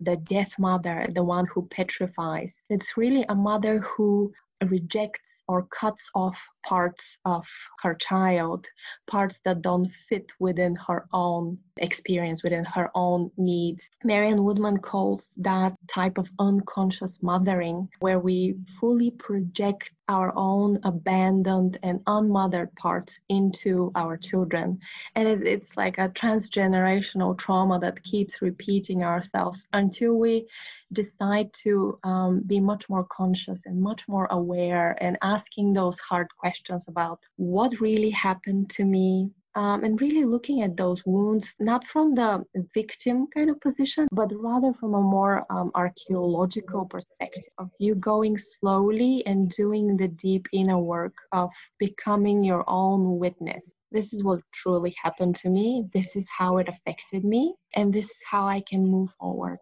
the death mother, the one who petrifies. It's really a mother who rejects or cuts off parts of her child, parts that don't fit within her own experience, within her own needs. Marion Woodman calls that type of unconscious mothering, where we fully project our own abandoned and unmothered parts into our children. And it, it's like a transgenerational trauma that keeps repeating ourselves until we decide to um, be much more conscious and much more aware and asking those hard questions about what really happened to me. Um, and really looking at those wounds, not from the victim kind of position, but rather from a more um, archaeological perspective of you going slowly and doing the deep inner work of becoming your own witness this is what truly happened to me. This is how it affected me. And this is how I can move forward.